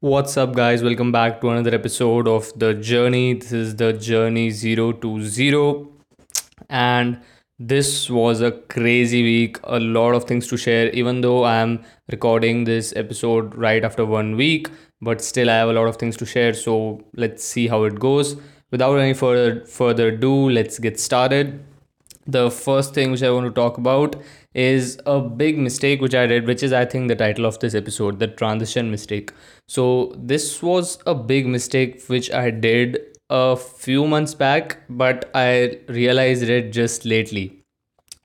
What's up, guys? Welcome back to another episode of The Journey. This is The Journey 0 to 0. And this was a crazy week. A lot of things to share, even though I'm recording this episode right after one week. But still, I have a lot of things to share. So let's see how it goes. Without any further further ado, let's get started the first thing which I want to talk about is a big mistake which I did, which is, I think, the title of this episode, the transition mistake. So, this was a big mistake which I did a few months back, but I realized it just lately.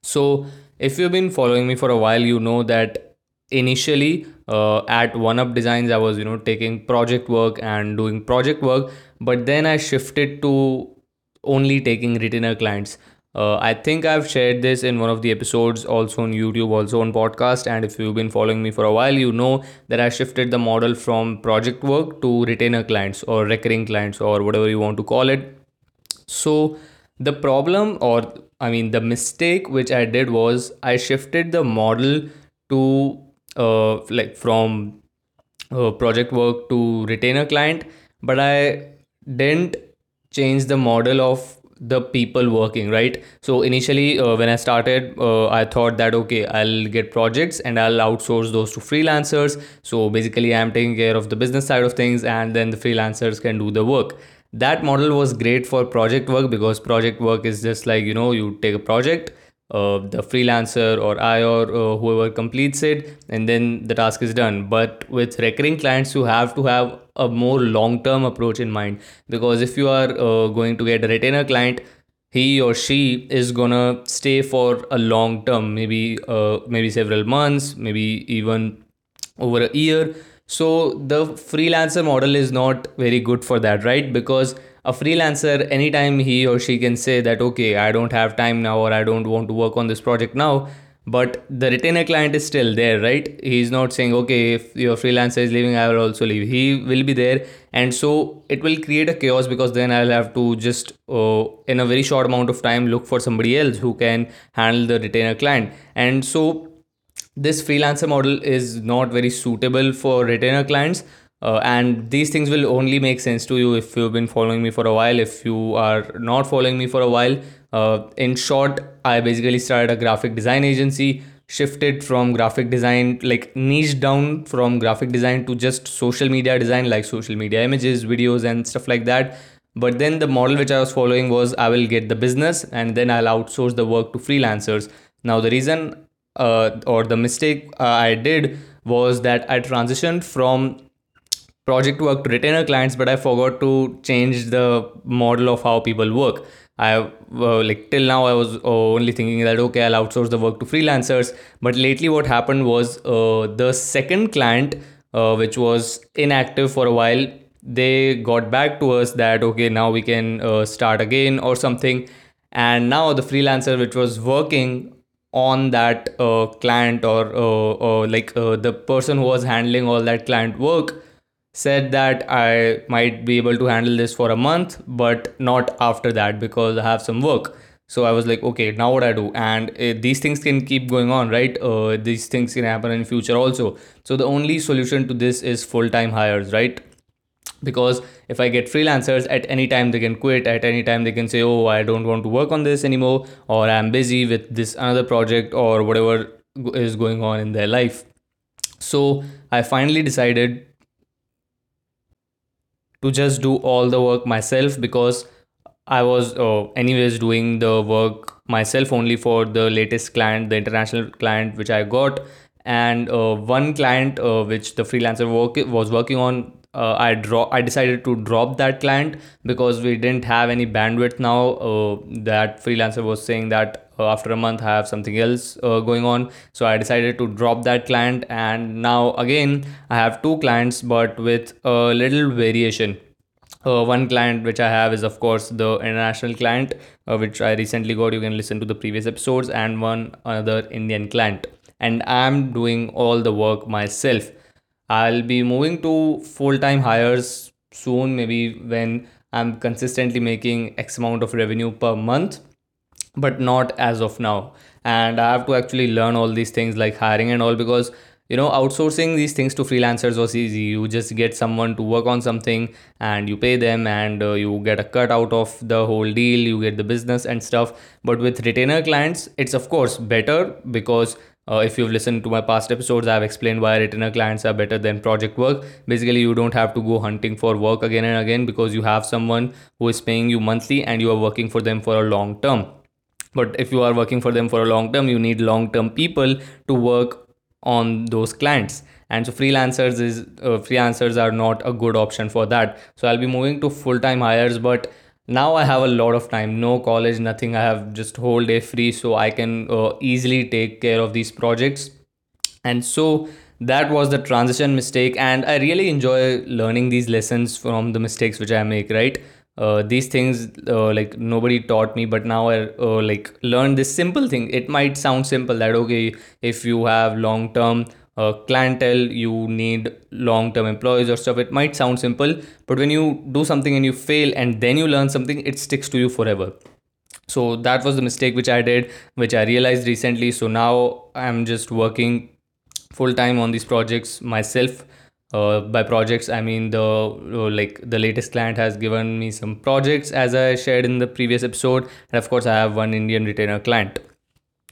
So, if you've been following me for a while, you know that initially uh, at one up designs i was you know taking project work and doing project work but then i shifted to only taking retainer clients uh, I think I've shared this in one of the episodes, also on YouTube, also on podcast. And if you've been following me for a while, you know that I shifted the model from project work to retainer clients or recurring clients or whatever you want to call it. So the problem, or I mean, the mistake which I did was I shifted the model to uh, like from uh, project work to retainer client, but I didn't change the model of the people working right? So initially uh, when i started uh, i thought that okay i'll get projects and i'll outsource those to freelancers. So basically i'm taking care of the business side of things and then the freelancers can do the work. That model was great for project work because project work is just like you know you take a project uh, the freelancer or I or uh, whoever completes it, and then the task is done. But with recurring clients, you have to have a more long term approach in mind because if you are uh, going to get a retainer client, he or she is gonna stay for a long term, maybe uh, maybe several months, maybe even over a year. So the freelancer model is not very good for that, right? Because a freelancer anytime he or she can say that okay i don't have time now or i don't want to work on this project now but the retainer client is still there right? He's not saying okay if your freelancer is leaving i will also leave. He will be there and so it will create a chaos because then i'll have to just uh, in a very short amount of time look for somebody else who can handle the retainer client. And so this freelancer model is not very suitable for retainer clients uh, and these things will only make sense to you if you've been following me for a while. If you are not following me for a while uh, in short i basically started a graphic design agency shifted from graphic design like niche down from graphic design to just social media design like social media images videos and stuff like that. But then the model which i was following was i will get the business and then i'll outsource the work to freelancers. Now the reason uh, or the mistake uh, i did was that i transitioned from project work to retainer clients but i forgot to change the model of how people work. I uh, like till now i was uh, only thinking that okay i'll outsource the work to freelancers. But lately what happened was uh, the second client uh, which was inactive for a while they got back to us that okay now we can uh, start again or something. And now the freelancer which was working on that uh, client or, or like the person who was handling all that client work said that I might be able to handle this for a month, but not after that because I have some work. So I was like, okay, now what I do? And uh, these things can keep going on, right? Uh, these things can happen in future also. So the only solution to this is full time hires, right? Because if I get freelancers at any time, they can quit. At any time, they can say, oh, I don't want to work on this anymore, or I'm busy with this another project, or whatever is going on in their life. So I finally decided to just do all the work myself because I was uh, anyways doing the work myself only for the latest client, the international client which I got, and uh, one client uh, which the freelancer work was working on. Uh, I draw. I decided to drop that client because we didn't have any bandwidth now. Uh, that freelancer was saying that after a month I have something else uh, going on. So I decided to drop that client and now again I have two clients but with a little variation. Uh, one client which I have is of course the international client uh, which I recently got. You can listen to the previous episodes and one another Indian client. And I'm doing all the work myself. I'll be moving to full-time hires soon maybe when I'm consistently making X amount of revenue per month but not as of now. And i have to actually learn all these things like hiring and all because you know outsourcing these things to freelancers was easy. You just get someone to work on something and you pay them and uh, you get a cut out of the whole deal you get the business and stuff. But with retainer clients it's of course better because uh, if you've listened to my past episodes i've explained why retainer clients are better than project work. Basically you don't have to go hunting for work again and again because you have someone who is paying you monthly and you are working for them for a long term but if you are working for them for a long term you need long term people to work on those clients. And so freelancers is uh, freelancers are not a good option for that. So i'll be moving to full time hires but now i have a lot of time. No college nothing. I have just whole day free so i can uh, easily take care of these projects. And so that was the transition mistake and i really enjoy learning these lessons from the mistakes which i make right uh, these things uh, like nobody taught me but now i uh, like learned this simple thing. It might sound simple that okay if you have long term uh, clientele you need long term employees or stuff it might sound simple but when you do something and you fail and then you learn something it sticks to you forever. So that was the mistake which i did which i realized recently. So now i'm just working full time on these projects myself uh, by projects i mean the uh, like the latest client has given me some projects as i shared in the previous episode. And of course i have one indian retainer client.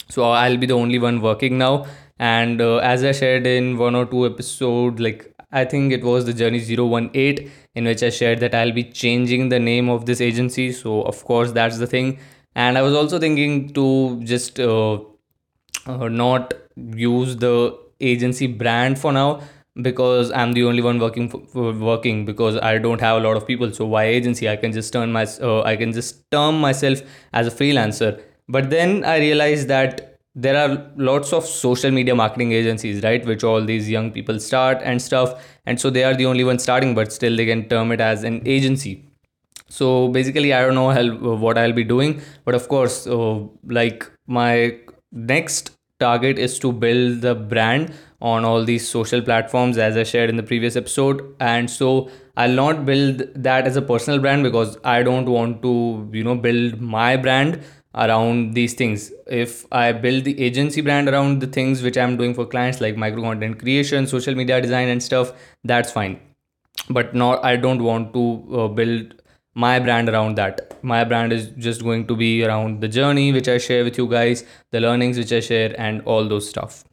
So i'll be the only one working now. And uh, as i shared in one or two episodes like i think it was the journey 018 in which i shared that i'll be changing the name of this agency. So of course that's the thing. And i was also thinking to just uh, uh, not use the agency brand for now because I'm the only one working for, working because I don't have a lot of people. So why agency? I can just turn my uh, I can just term myself as a freelancer. But then I realized that there are lots of social media marketing agencies, right? Which all these young people start and stuff, and so they are the only ones starting, but still they can term it as an agency. So basically, I don't know how, what I'll be doing, but of course, uh, like my next target is to build the brand on all these social platforms as I shared in the previous episode. And so I'll not build that as a personal brand because I don't want to, you know, build my brand around these things. If I build the agency brand around the things which I'm doing for clients like micro content creation, social media design, and stuff, that's fine. But not, I don't want to uh, build my brand around that. My brand is just going to be around the journey which I share with you guys, the learnings which I share, and all those stuff.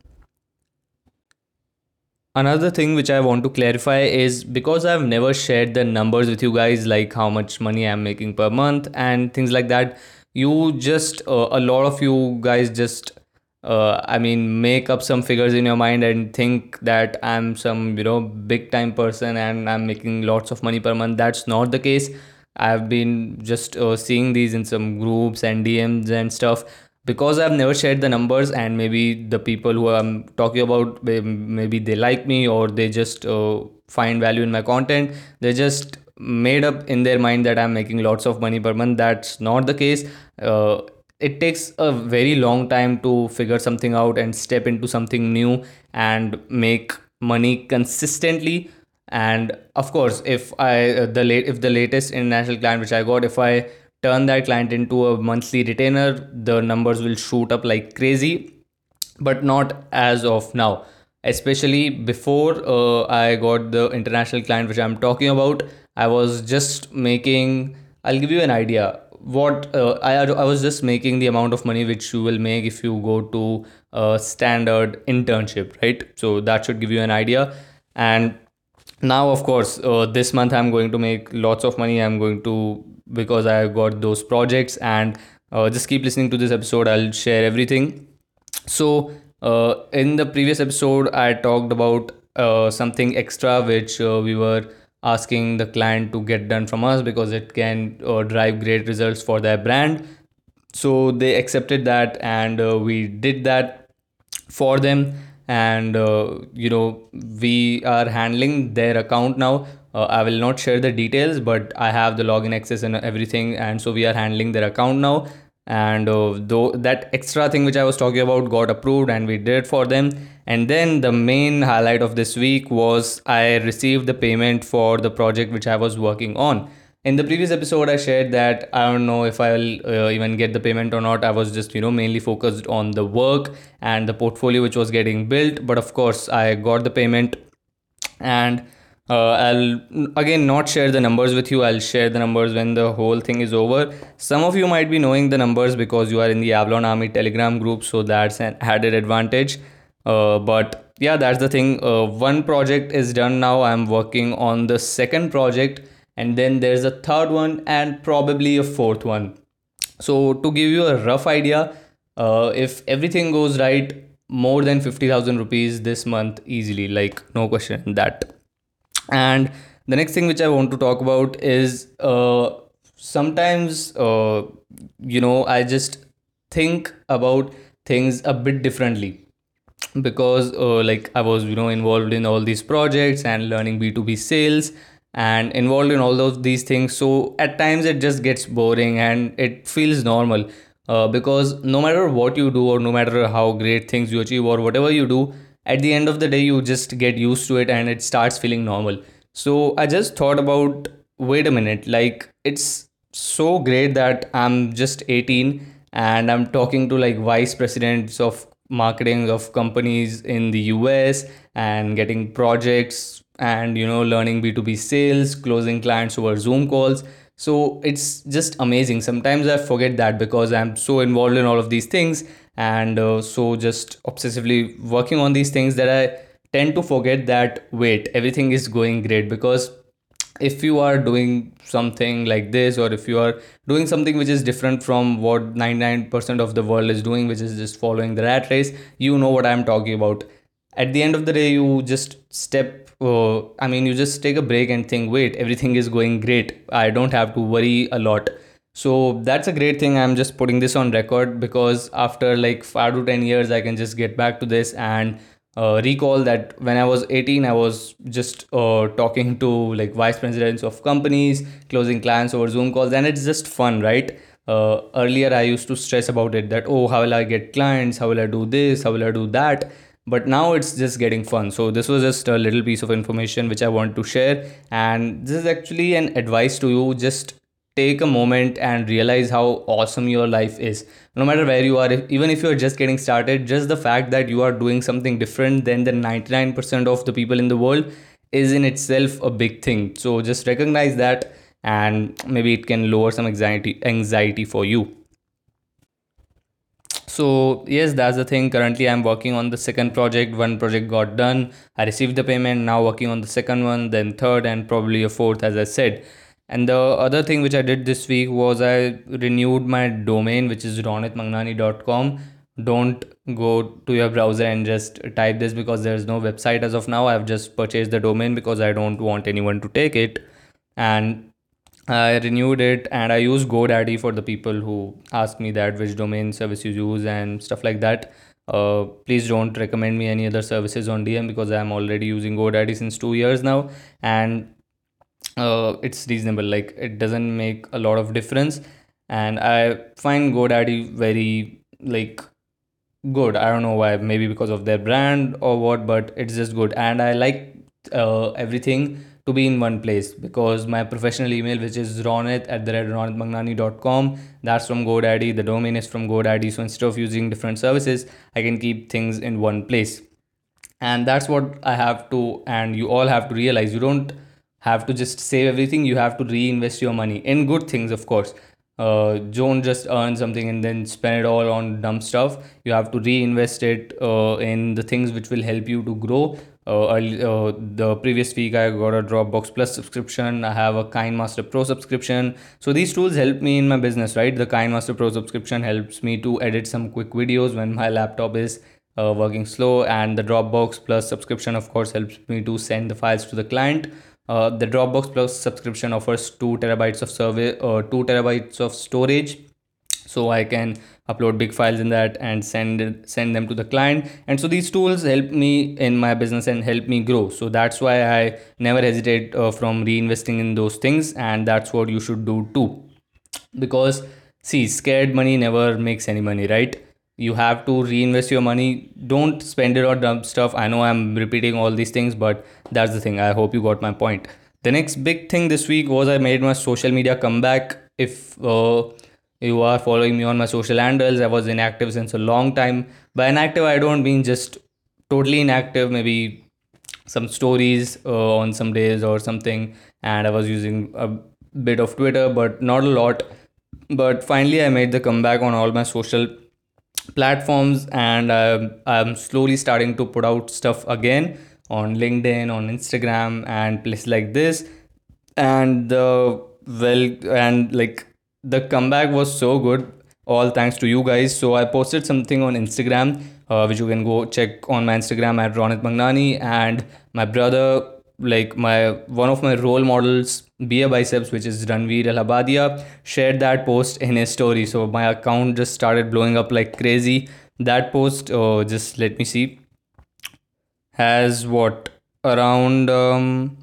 Another thing which I want to clarify is because I've never shared the numbers with you guys, like how much money I'm making per month and things like that, you just, uh, a lot of you guys just, uh, I mean, make up some figures in your mind and think that I'm some, you know, big time person and I'm making lots of money per month. That's not the case. I've been just uh, seeing these in some groups and DMs and stuff because I've never shared the numbers, and maybe the people who I'm talking about, maybe they like me or they just uh, find value in my content. They just made up in their mind that I'm making lots of money per month. That's not the case. Uh, it takes a very long time to figure something out and step into something new and make money consistently and of course if i uh, the late if the latest international client which i got if i turn that client into a monthly retainer the numbers will shoot up like crazy but not as of now. Especially before uh, i got the international client which i'm talking about i was just making i'll give you an idea. What uh, I, I was just making the amount of money which you will make if you go to a standard internship right? So that should give you an idea. And now of course uh, this month i'm going to make lots of money i'm going to because I got those projects and uh, just keep listening to this episode. I'll share everything. So, uh, in the previous episode, I talked about uh, something extra which uh, we were asking the client to get done from us because it can uh, drive great results for their brand. So, they accepted that and we did that for them. And you know, we are handling their account now. Uh, i will not share the details but i have the login access and everything and so we are handling their account now. And uh, though that extra thing which i was talking about got approved and we did it for them. And then the main highlight of this week was i received the payment for the project which i was working on in the previous episode i shared that i don't know if i'll uh, even get the payment or not i was just you know mainly focused on the work and the portfolio which was getting built but of course i got the payment and uh, I'll again not share the numbers with you. I'll share the numbers when the whole thing is over. Some of you might be knowing the numbers because you are in the Avalon Army Telegram group, so that's an added advantage. Uh, but yeah, that's the thing. Uh, one project is done now. I'm working on the second project, and then there's a third one and probably a fourth one. So to give you a rough idea, uh, if everything goes right, more than 50,000 rupees this month easily, like no question that. And the next thing which i want to talk about is uh, sometimes uh, you know i just think about things a bit differently. Because uh, like i was you know involved in all these projects and learning b2b sales and involved in all of these things. So at times it just gets boring and it feels normal uh, because no matter what you do or no matter how great things you achieve or whatever you do at the end of the day you just get used to it and it starts feeling normal. So i just thought about wait a minute like it's so great that i'm just 18 and i'm talking to like vice presidents of marketing of companies in the us and getting projects and you know learning b2b sales closing clients over zoom calls. So it's just amazing. Sometimes i forget that because i'm so involved in all of these things and uh, so just obsessively working on these things that i tend to forget that wait everything is going great because if you are doing something like this or if you are doing something which is different from what 99% of the world is doing which is just following the rat race you know what i'm talking about. At the end of the day you just step uh, i mean you just take a break and think wait everything is going great. I don't have to worry a lot. So that's a great thing. I'm just putting this on record because after like 5 to 10 years i can just get back to this and uh, recall that when i was 18 i was just uh, talking to like vice presidents of companies closing clients over zoom calls and it's just fun right? Uh, earlier i used to stress about it that oh how will i get clients? How will i do this? How will i do that? But now it's just getting fun. So this was just a little piece of information which i want to share and this is actually an advice to you. Just take a moment and realize how awesome your life is. No matter where you are if, even if you're just getting started just the fact that you are doing something different than the 99% of the people in the world is in itself a big thing. So just recognize that and maybe it can lower some anxiety anxiety for you. So yes that's the thing. Currently i'm working on the second project. One project got done. I received the payment. Now working on the second one then third and probably a fourth as i said and the other thing which i did this week was i renewed my domain which is ronitmangnani.com don't go to your browser and just type this because there's no website as of now. I've just purchased the domain because i don't want anyone to take it. And I renewed it and I use GoDaddy for the people who ask me that which domain service you use and stuff like that. Uh, please don't recommend me any other services on DM because I'm already using GoDaddy since two years now. And uh, it's reasonable. Like it doesn't make a lot of difference. And I find GoDaddy very like good. I don't know why, maybe because of their brand or what, but it's just good. And I like uh, everything to be in one place because my professional email which is ronit at the ronitmangnani.com that's from godaddy. The domain is from godaddy. So instead of using different services i can keep things in one place. And that's what i have to and you all have to realize. You don't have to just save everything you have to reinvest your money in good things of course. Uh, don't just earn something and then spend it all on dumb stuff. You have to reinvest it uh, in the things which will help you to grow. Uh, uh, the previous week i got a dropbox plus subscription. I have a KineMaster pro subscription. So these tools help me in my business right? The KineMaster pro subscription helps me to edit some quick videos when my laptop is uh, working slow. And the dropbox plus subscription of course helps me to send the files to the client uh, the dropbox plus subscription offers 2 terabytes of survey uh, 2 terabytes of storage. So i can upload big files in that and send send them to the client. And so these tools help me in my business and help me grow. So that's why i never hesitate uh, from reinvesting in those things. And that's what you should do too. Because see scared money never makes any money right you have to reinvest your money don't spend it on dumb stuff i know i'm repeating all these things but that's the thing i hope you got my point the next big thing this week was I made my social media comeback. If uh, you are following me on my social handles, I was inactive since a long time. By inactive, I don't mean just totally inactive, maybe some stories uh, on some days or something, and I was using a bit of Twitter, but not a lot. But finally, I made the comeback on all my social platforms, and I'm, I'm slowly starting to put out stuff again on LinkedIn, on Instagram, and places like this. And the well, and like the comeback was so good, all thanks to you guys. So I posted something on Instagram, uh, which you can go check on my Instagram at Ronit Mangnani, and my brother like my one of my role models BeerBiceps, which is Ranveer Allahbadia, shared that post in his story. So my account just started blowing up like crazy. That post, uh, just let me see, has what around um,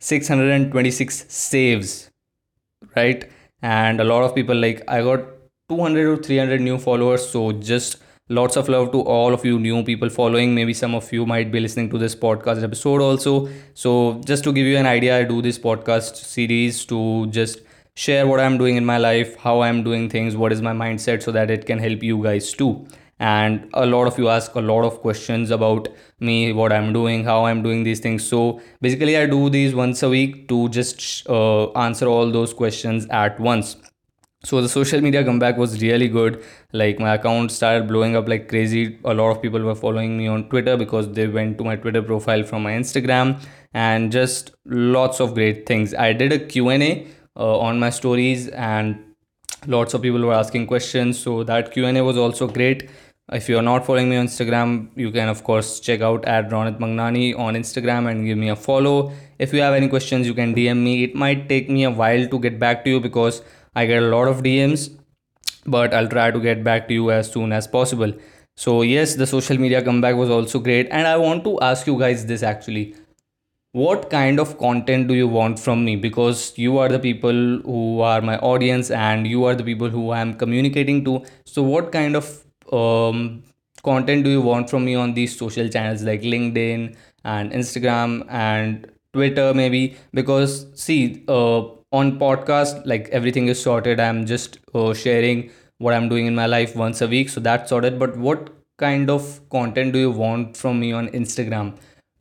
626 saves, right? And a lot of people like I got 200 or 300 new followers. So just lots of love to all of you new people following. Maybe some of you might be listening to this podcast episode also. So just to give you an idea i do this podcast series to just share what i'm doing in my life how i'm doing things what is my mindset so that it can help you guys too. And a lot of you ask a lot of questions about me what i'm doing how i'm doing these things. So basically i do these once a week to just uh, answer all those questions at once so the social media comeback was really good. Like my account started blowing up like crazy. A lot of people were following me on twitter because they went to my twitter profile from my instagram and just lots of great things. I did a q&a uh, on my stories and lots of people were asking questions. So that q&a was also great. If you're not following me on instagram you can of course check out at ronit mangnani on instagram and give me a follow. If you have any questions you can dm me. It might take me a while to get back to you because I get a lot of DMs, but I'll try to get back to you as soon as possible. So, yes, the social media comeback was also great. And I want to ask you guys this actually. What kind of content do you want from me? Because you are the people who are my audience and you are the people who I am communicating to. So, what kind of um, content do you want from me on these social channels like LinkedIn and Instagram and Twitter, maybe? Because, see, uh, on podcast like everything is sorted. I'm just uh, sharing what i'm doing in my life once a week. So that's sorted. But what kind of content do you want from me on instagram?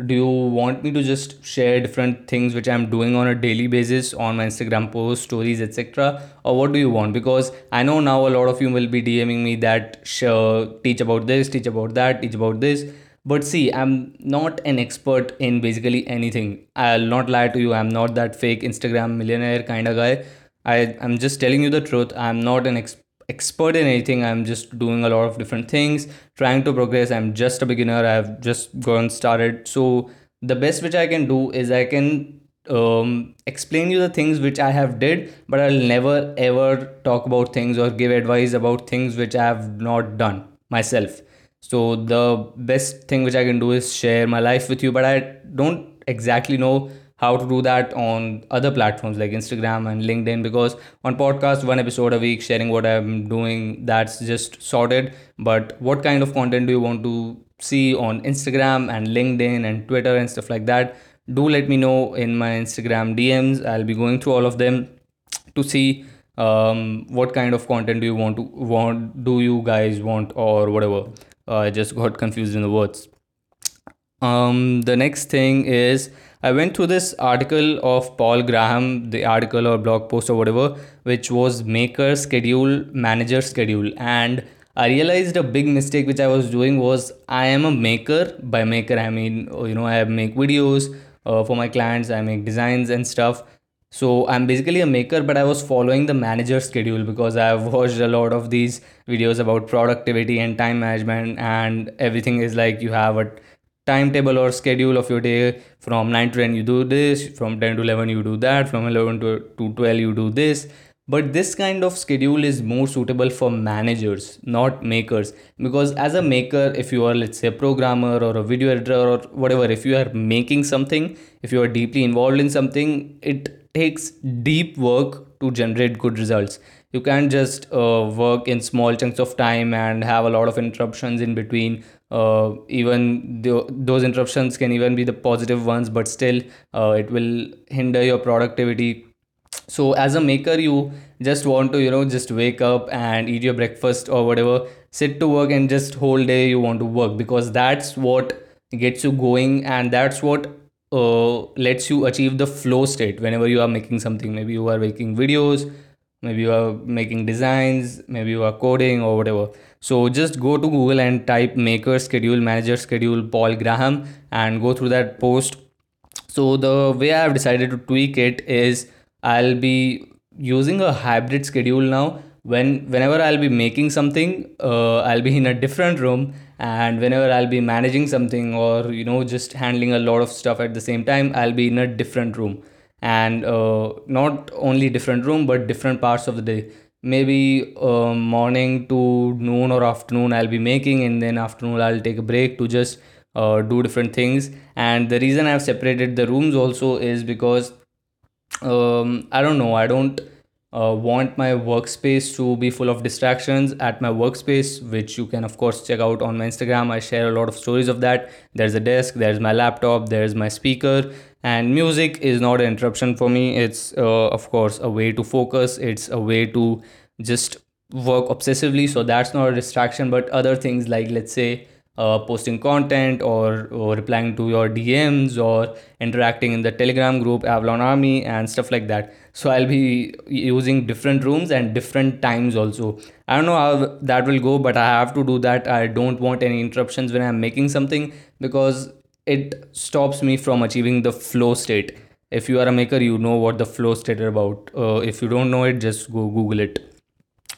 Do you want me to just share different things which i'm doing on a daily basis on my instagram posts stories etc or what do you want? Because i know now a lot of you will be dming me that uh, teach about this teach about that teach about this but see, I'm not an expert in basically anything. I'll not lie to you. I'm not that fake Instagram millionaire kind of guy. I, I'm just telling you the truth. I'm not an ex- expert in anything. I'm just doing a lot of different things, trying to progress. I'm just a beginner. I've just gone started. So the best which I can do is I can um, explain you the things which I have did, but I'll never ever talk about things or give advice about things which I have not done myself so the best thing which i can do is share my life with you but i don't exactly know how to do that on other platforms like instagram and linkedin because on podcast one episode a week sharing what i'm doing that's just sorted. But what kind of content do you want to see on instagram and linkedin and twitter and stuff like that? Do let me know in my instagram dms i'll be going through all of them to see um, what kind of content do you want to want do you guys want or whatever uh, I just got confused in the words. Um, the next thing is I went through this article of Paul Graham, the article or blog post or whatever, which was maker schedule, manager schedule. And I realized a big mistake which I was doing was I am a maker. By maker, I mean, you know, I make videos uh, for my clients, I make designs and stuff so I'm basically a maker, but I was following the manager schedule because I've watched a lot of these videos about productivity and time management, and everything is like you have a timetable or schedule of your day. From 9 to 10 you do this. From 10 to 11 you do that. From 11 to, to 12 you do this. But this kind of schedule is more suitable for managers not makers. Because as a maker if you are let's say a programmer or a video editor or whatever if you are making something if you are deeply involved in something it takes deep work to generate good results. You can't just uh, work in small chunks of time and have a lot of interruptions in between. Uh, even the, those interruptions can even be the positive ones but still uh, it will hinder your productivity. So as a maker you just want to you know just wake up and eat your breakfast or whatever sit to work and just whole day you want to work because that's what gets you going and that's what uh, lets you achieve the flow state. Whenever you are making something maybe you are making videos maybe you are making designs maybe you are coding or whatever. So just go to google and type maker schedule manager schedule paul graham and go through that post. So the way i've decided to tweak it is i'll be using a hybrid schedule now when whenever i'll be making something uh, i'll be in a different room and whenever i'll be managing something or you know just handling a lot of stuff at the same time i'll be in a different room. And uh, not only different room but different parts of the day. Maybe uh, morning to noon or afternoon i'll be making and then afternoon i'll take a break to just uh, do different things. And the reason i've separated the rooms also is because um, i don't know i don't uh, want my workspace to be full of distractions at my workspace which you can of course check out on my instagram. I share a lot of stories of that. There's a desk there's my laptop there's my speaker and music is not an interruption for me. It's uh, of course a way to focus. It's a way to just work obsessively so that's not a distraction. But other things like let's say uh, posting content or, or replying to your DMs or interacting in the Telegram group Avalon Army and stuff like that. So I'll be using different rooms and different times also. I don't know how that will go, but I have to do that. I don't want any interruptions when I'm making something because it stops me from achieving the flow state. If you are a maker, you know what the flow state is about. Uh, if you don't know it, just go Google it.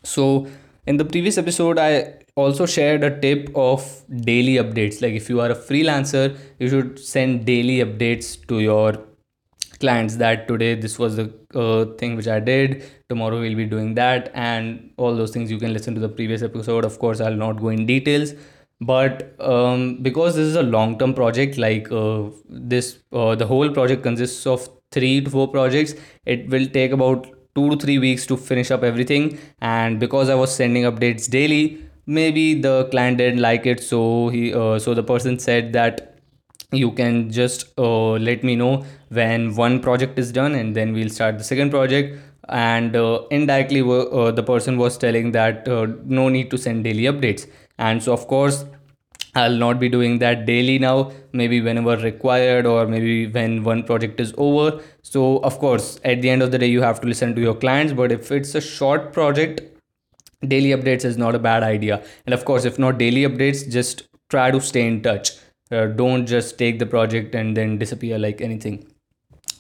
So in the previous episode, I also shared a tip of daily updates. Like if you are a freelancer you should send daily updates to your clients that today this was the uh, thing which i did tomorrow we'll be doing that and all those things you can listen to the previous episode. Of course i'll not go in details but um, because this is a long term project like uh, this uh, the whole project consists of three to four projects it will take about two to three weeks to finish up everything. And because i was sending updates daily maybe the client didn't like it so he uh, so the person said that you can just uh, let me know when one project is done and then we'll start the second project and uh, indirectly uh, the person was telling that uh, no need to send daily updates and so of course I'll not be doing that daily now, maybe whenever required, or maybe when one project is over. So, of course, at the end of the day, you have to listen to your clients. But if it's a short project, daily updates is not a bad idea. And of course if not daily updates just try to stay in touch. Uh, don't just take the project and then disappear like anything.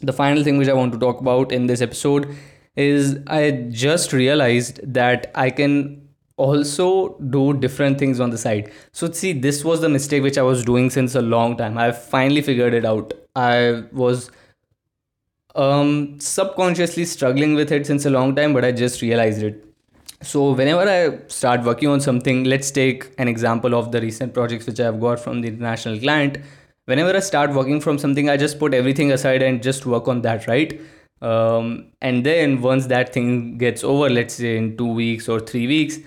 The final thing which i want to talk about in this episode is i just realized that i can also do different things on the side. So see this was the mistake which i was doing since a long time. I finally figured it out. I was um subconsciously struggling with it since a long time but i just realized it so whenever i start working on something let's take an example of the recent projects which i have got from the international client. Whenever i start working from something i just put everything aside and just work on that right? Um, and then once that thing gets over let's say in two weeks or three weeks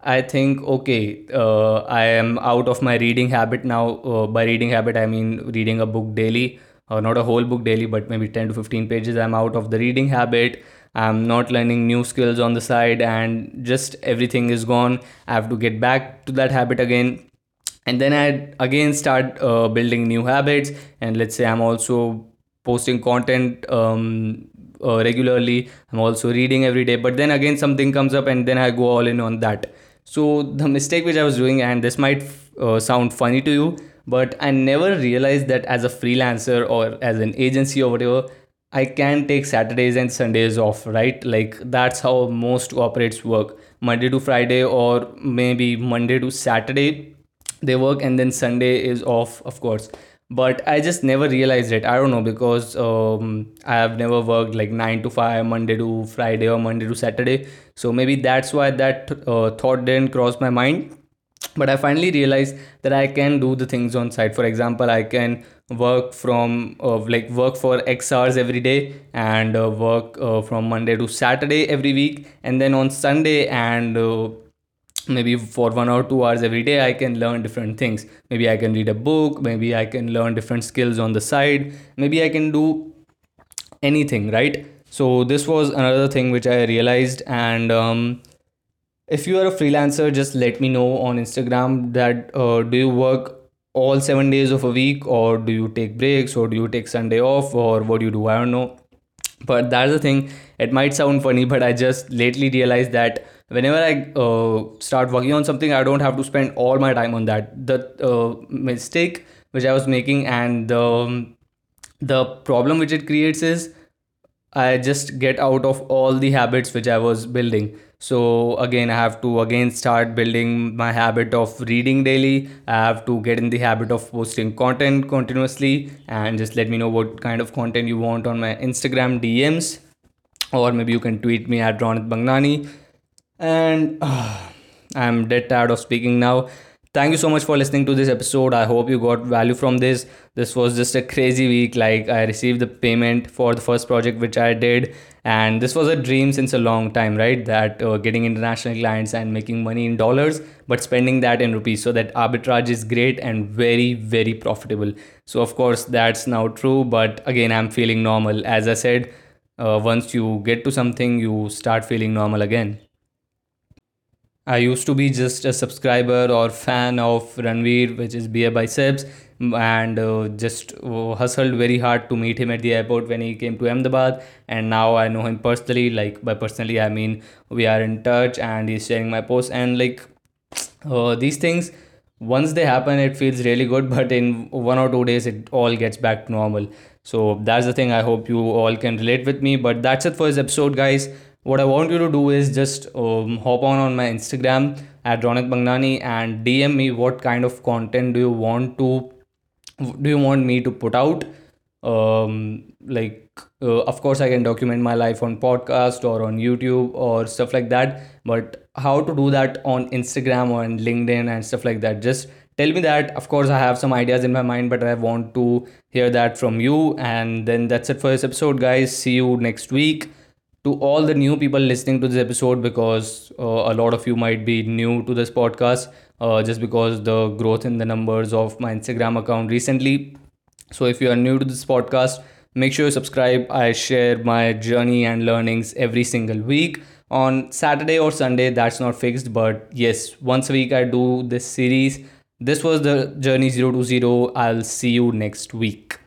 i think okay uh, i am out of my reading habit now. Uh, by reading habit i mean reading a book daily or not a whole book daily but maybe 10 to 15 pages i'm out of the reading habit i'm not learning new skills on the side and just everything is gone. I have to get back to that habit again. And then i again start uh, building new habits. And let's say i'm also posting content um, uh, regularly. I'm also reading every day. But then again something comes up and then i go all in on that. So the mistake which i was doing and this might uh, sound funny to you but i never realized that as a freelancer or as an agency or whatever I can take Saturdays and Sundays off, right? Like that's how most operates work. Monday to Friday or maybe Monday to Saturday they work and then Sunday is off, of course. But I just never realized it. I don't know because um, I have never worked like nine to five, Monday to Friday or Monday to Saturday. So maybe that's why that uh, thought didn't cross my mind. But i finally realized that i can do the things on site. For example i can work from uh, like work for x hours every day and uh, work uh, from monday to saturday every week. And then on sunday and uh, maybe for one or two hours every day i can learn different things. Maybe i can read a book. Maybe i can learn different skills on the side. Maybe i can do anything right? So this was another thing which i realized and um, if you are a freelancer just let me know on instagram that uh, do you work all seven days of a week or do you take breaks or do you take sunday off or what do you do? I don't know. But that's the thing. It might sound funny but i just lately realized that whenever i uh, start working on something i don't have to spend all my time on that. The uh, mistake which i was making and the the problem which it creates is i just get out of all the habits which i was building so again i have to again start building my habit of reading daily i have to get in the habit of posting content continuously and just let me know what kind of content you want on my instagram dms or maybe you can tweet me at Ronit Mangnani. And uh, I'm dead tired of speaking now. Thank you so much for listening to this episode. I hope you got value from this. This was just a crazy week. Like, I received the payment for the first project which I did, and this was a dream since a long time, right? That uh, getting international clients and making money in dollars, but spending that in rupees. So, that arbitrage is great and very, very profitable. So, of course, that's now true, but again, I'm feeling normal. As I said, uh, once you get to something, you start feeling normal again. I used to be just a subscriber or fan of Ranveer, which is BeerBiceps, and uh, just uh, hustled very hard to meet him at the airport when he came to Ahmedabad. And now I know him personally. Like by personally, I mean we are in touch, and he's sharing my posts. And like uh, these things, once they happen, it feels really good. But in one or two days, it all gets back to normal. So that's the thing. I hope you all can relate with me. But that's it for this episode, guys what I want you to do is just um, hop on on my Instagram at Ronit Mangnani and DM me what kind of content do you want to do you want me to put out? Um, like uh, of course I can document my life on podcast or on YouTube or stuff like that but how to do that on Instagram or on LinkedIn and stuff like that? Just tell me that. Of course I have some ideas in my mind but I want to hear that from you. And then that's it for this episode guys. See you next week to all the new people listening to this episode because uh, a lot of you might be new to this podcast uh, just because the growth in the numbers of my Instagram account recently. So if you are new to this podcast, make sure you subscribe. I share my journey and learnings every single week on Saturday or Sunday. That's not fixed, but yes, once a week I do this series. This was the journey zero to zero. I'll see you next week.